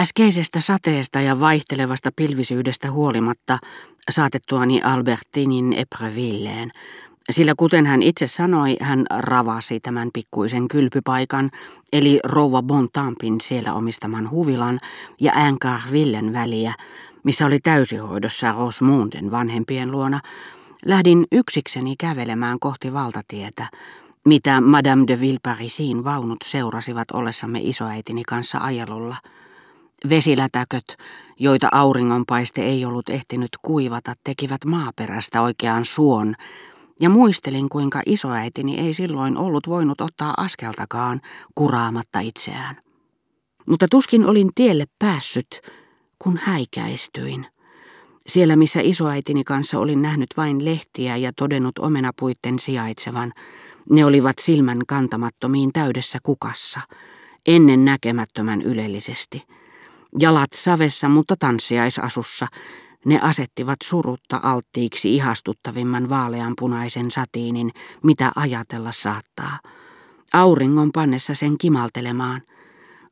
Äskeisestä sateesta ja vaihtelevasta pilvisyydestä huolimatta saatettuani Albertinin Eprevilleen, sillä kuten hän itse sanoi, hän ravasi tämän pikkuisen kylpypaikan, eli rouva Bontampin siellä omistaman huvilan ja Ancarvillen väliä, missä oli täysihoidossa Rosmunden vanhempien luona, lähdin yksikseni kävelemään kohti valtatietä, mitä Madame de Villeparisin vaunut seurasivat ollessamme isoäitini kanssa ajelulla. Vesilätäköt, joita auringonpaiste ei ollut ehtinyt kuivata, tekivät maaperästä oikean suon, ja muistelin, kuinka isoäitini ei silloin ollut voinut ottaa askeltakaan kuraamatta itseään. Mutta tuskin olin tielle päässyt, kun häikäistyin. Siellä, missä isoäitini kanssa olin nähnyt vain lehtiä ja todennut omenapuitten sijaitsevan, ne olivat silmän kantamattomiin täydessä kukassa, ennen näkemättömän ylellisesti. Jalat savessa, mutta tanssiaisasussa, ne asettivat surutta alttiiksi ihastuttavimman vaaleanpunaisen satiinin, mitä ajatella saattaa. Auringon pannessa sen kimaltelemaan.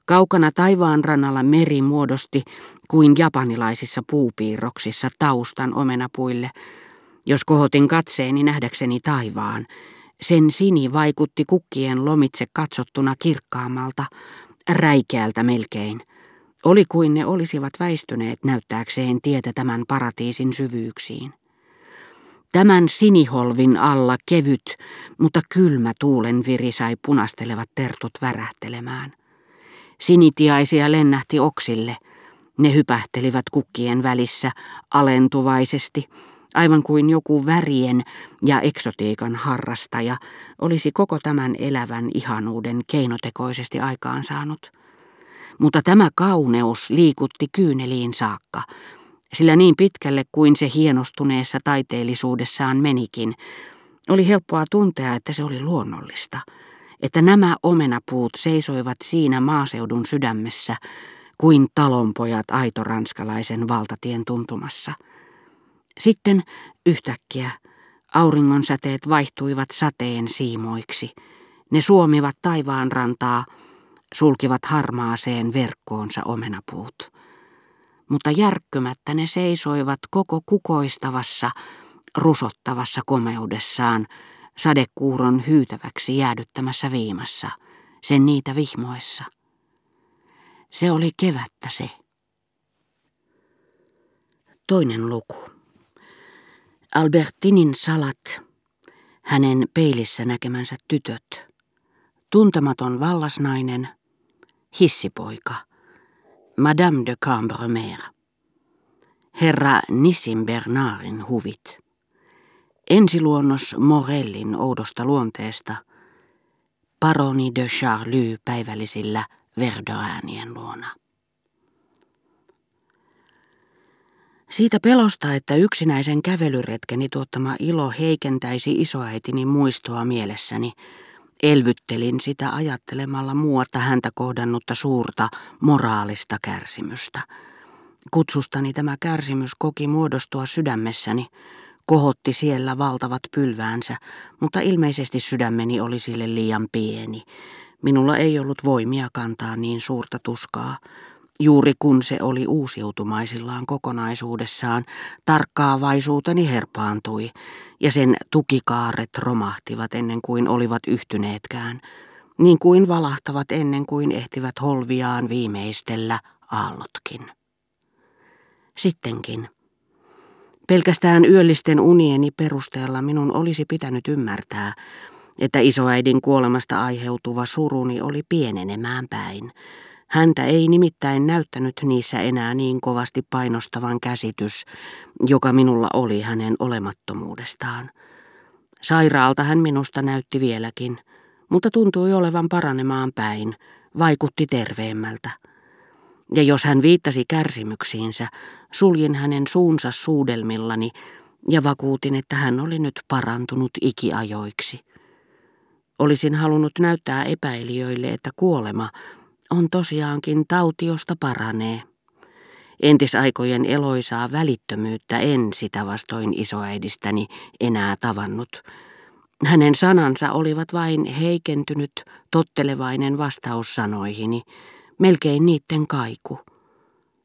Kaukana taivaan rannalla meri muodosti kuin japanilaisissa puupiirroksissa taustan omenapuille. Jos kohotin katseeni nähdäkseni taivaan, sen sini vaikutti kukkien lomitse katsottuna kirkkaammalta, räikeältä melkein. Oli kuin ne olisivat väistyneet näyttääkseen tietä tämän paratiisin syvyyksiin. Tämän siniholvin alla kevyt, mutta kylmä tuulen viri sai punastelevat tertut värähtelemään. Sinitiaisia lennähti oksille. Ne hypähtelivät kukkien välissä alentuvaisesti, aivan kuin joku värien ja eksotiikan harrastaja olisi koko tämän elävän ihanuuden keinotekoisesti aikaansaanut. Mutta tämä kauneus liikutti kyyneliin saakka, sillä niin pitkälle kuin se hienostuneessa taiteellisuudessaan menikin, oli helppoa tuntea, että se oli luonnollista, että nämä omenapuut seisoivat siinä maaseudun sydämessä kuin talonpojat aitoranskalaisen valtatien tuntumassa. Sitten yhtäkkiä auringon säteet vaihtuivat sateen siimoiksi. Ne suomivat taivaan rantaa, sulkivat harmaaseen verkkoonsa omenapuut. Mutta järkkymättä ne seisoivat koko kukoistavassa, rusottavassa komeudessaan, sadekuuron hyytäväksi jäädyttämässä viimassa, sen niitä vihmoissa. Se oli kevättä se. Toinen luku. Albertinin salat, hänen peilissä näkemänsä tytöt, tuntematon vallasnainen, hissipoika, Madame de Cambremer, herra Nissin Bernardin huvit, ensiluonnos Morellin oudosta luonteesta, paroni de Charlie päivällisillä Verdoäänien luona. Siitä pelosta, että yksinäisen kävelyretkeni tuottama ilo heikentäisi isoäitini muistoa mielessäni, elvyttelin sitä ajattelemalla muuta häntä kohdannutta suurta moraalista kärsimystä. Kutsustani tämä kärsimys koki muodostua sydämessäni, kohotti siellä valtavat pylväänsä, mutta ilmeisesti sydämeni oli sille liian pieni. Minulla ei ollut voimia kantaa niin suurta tuskaa, Juuri kun se oli uusiutumaisillaan kokonaisuudessaan, tarkkaavaisuuteni herpaantui, ja sen tukikaaret romahtivat ennen kuin olivat yhtyneetkään, niin kuin valahtavat ennen kuin ehtivät holviaan viimeistellä aallotkin. Sittenkin. Pelkästään yöllisten unieni perusteella minun olisi pitänyt ymmärtää, että isoäidin kuolemasta aiheutuva suruni oli pienenemään päin, Häntä ei nimittäin näyttänyt niissä enää niin kovasti painostavan käsitys, joka minulla oli hänen olemattomuudestaan. Sairaalta hän minusta näytti vieläkin, mutta tuntui olevan paranemaan päin, vaikutti terveemmältä. Ja jos hän viittasi kärsimyksiinsä, suljin hänen suunsa suudelmillani ja vakuutin, että hän oli nyt parantunut ikiajoiksi. Olisin halunnut näyttää epäilijöille, että kuolema on tosiaankin tautiosta paranee. Entisaikojen eloisaa välittömyyttä en sitä vastoin isoäidistäni enää tavannut. Hänen sanansa olivat vain heikentynyt, tottelevainen vastaus sanoihini, melkein niitten kaiku.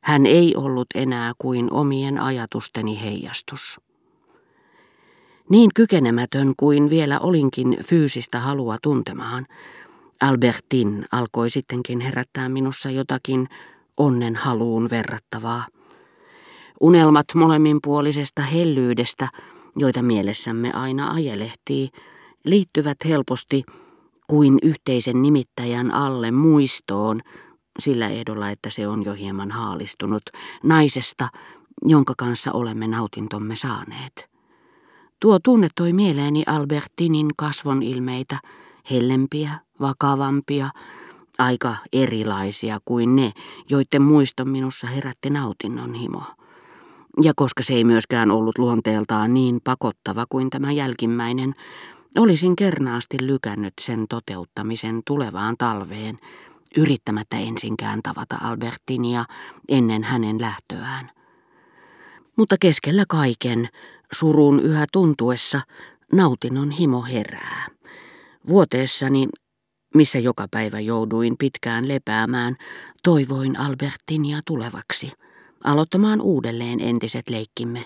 Hän ei ollut enää kuin omien ajatusteni heijastus. Niin kykenemätön kuin vielä olinkin fyysistä halua tuntemaan, Albertin alkoi sittenkin herättää minussa jotakin onnen haluun verrattavaa. Unelmat molemminpuolisesta hellyydestä, joita mielessämme aina ajelehtii, liittyvät helposti kuin yhteisen nimittäjän alle muistoon, sillä ehdolla, että se on jo hieman haalistunut, naisesta, jonka kanssa olemme nautintomme saaneet. Tuo tunne toi mieleeni Albertinin kasvon ilmeitä, hellempiä, vakavampia, aika erilaisia kuin ne, joiden muiston minussa herätti nautinnon himo. Ja koska se ei myöskään ollut luonteeltaan niin pakottava kuin tämä jälkimmäinen, olisin kernaasti lykännyt sen toteuttamisen tulevaan talveen, yrittämättä ensinkään tavata Albertinia ennen hänen lähtöään. Mutta keskellä kaiken, surun yhä tuntuessa, nautinnon himo herää. Vuoteessani, missä joka päivä jouduin pitkään lepäämään, toivoin Albertinia tulevaksi, aloittamaan uudelleen entiset leikkimme.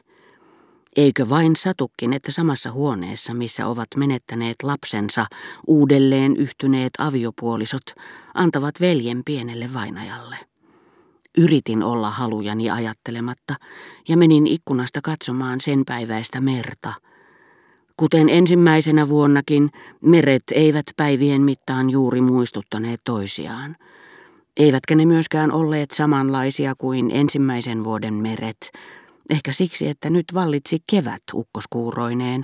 Eikö vain satukin, että samassa huoneessa, missä ovat menettäneet lapsensa, uudelleen yhtyneet aviopuolisot, antavat veljen pienelle vainajalle. Yritin olla halujani ajattelematta ja menin ikkunasta katsomaan sen päiväistä merta – Kuten ensimmäisenä vuonnakin, meret eivät päivien mittaan juuri muistuttaneet toisiaan. Eivätkä ne myöskään olleet samanlaisia kuin ensimmäisen vuoden meret, ehkä siksi, että nyt vallitsi kevät ukkoskuuroineen,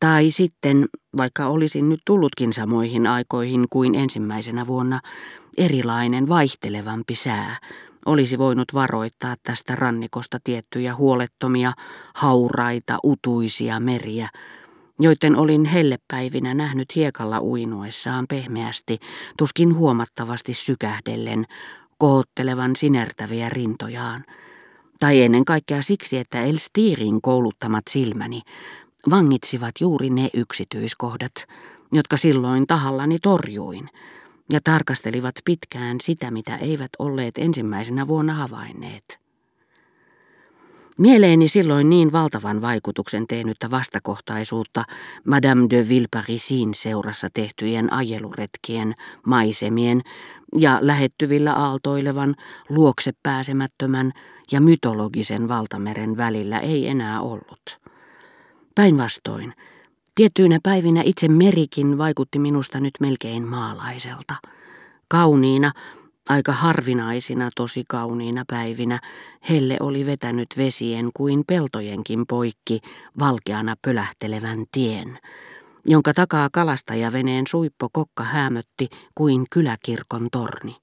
tai sitten, vaikka olisin nyt tullutkin samoihin aikoihin kuin ensimmäisenä vuonna, erilainen vaihtelevampi sää olisi voinut varoittaa tästä rannikosta tiettyjä huolettomia, hauraita, utuisia meriä, joiden olin hellepäivinä nähnyt hiekalla uinuessaan pehmeästi, tuskin huomattavasti sykähdellen, kohottelevan sinertäviä rintojaan. Tai ennen kaikkea siksi, että Elstirin kouluttamat silmäni vangitsivat juuri ne yksityiskohdat, jotka silloin tahallani torjuin, ja tarkastelivat pitkään sitä, mitä eivät olleet ensimmäisenä vuonna havainneet. Mieleeni silloin niin valtavan vaikutuksen tehnyttä vastakohtaisuutta Madame de Villeparisin seurassa tehtyjen ajeluretkien, maisemien ja lähettyvillä aaltoilevan, luokse pääsemättömän ja mytologisen valtameren välillä ei enää ollut. Päinvastoin, tiettyinä päivinä itse merikin vaikutti minusta nyt melkein maalaiselta. Kauniina, Aika harvinaisina tosi kauniina päivinä helle oli vetänyt vesien kuin peltojenkin poikki valkeana pölähtelevän tien, jonka takaa kalastajaveneen suippo kokka hämötti kuin kyläkirkon torni.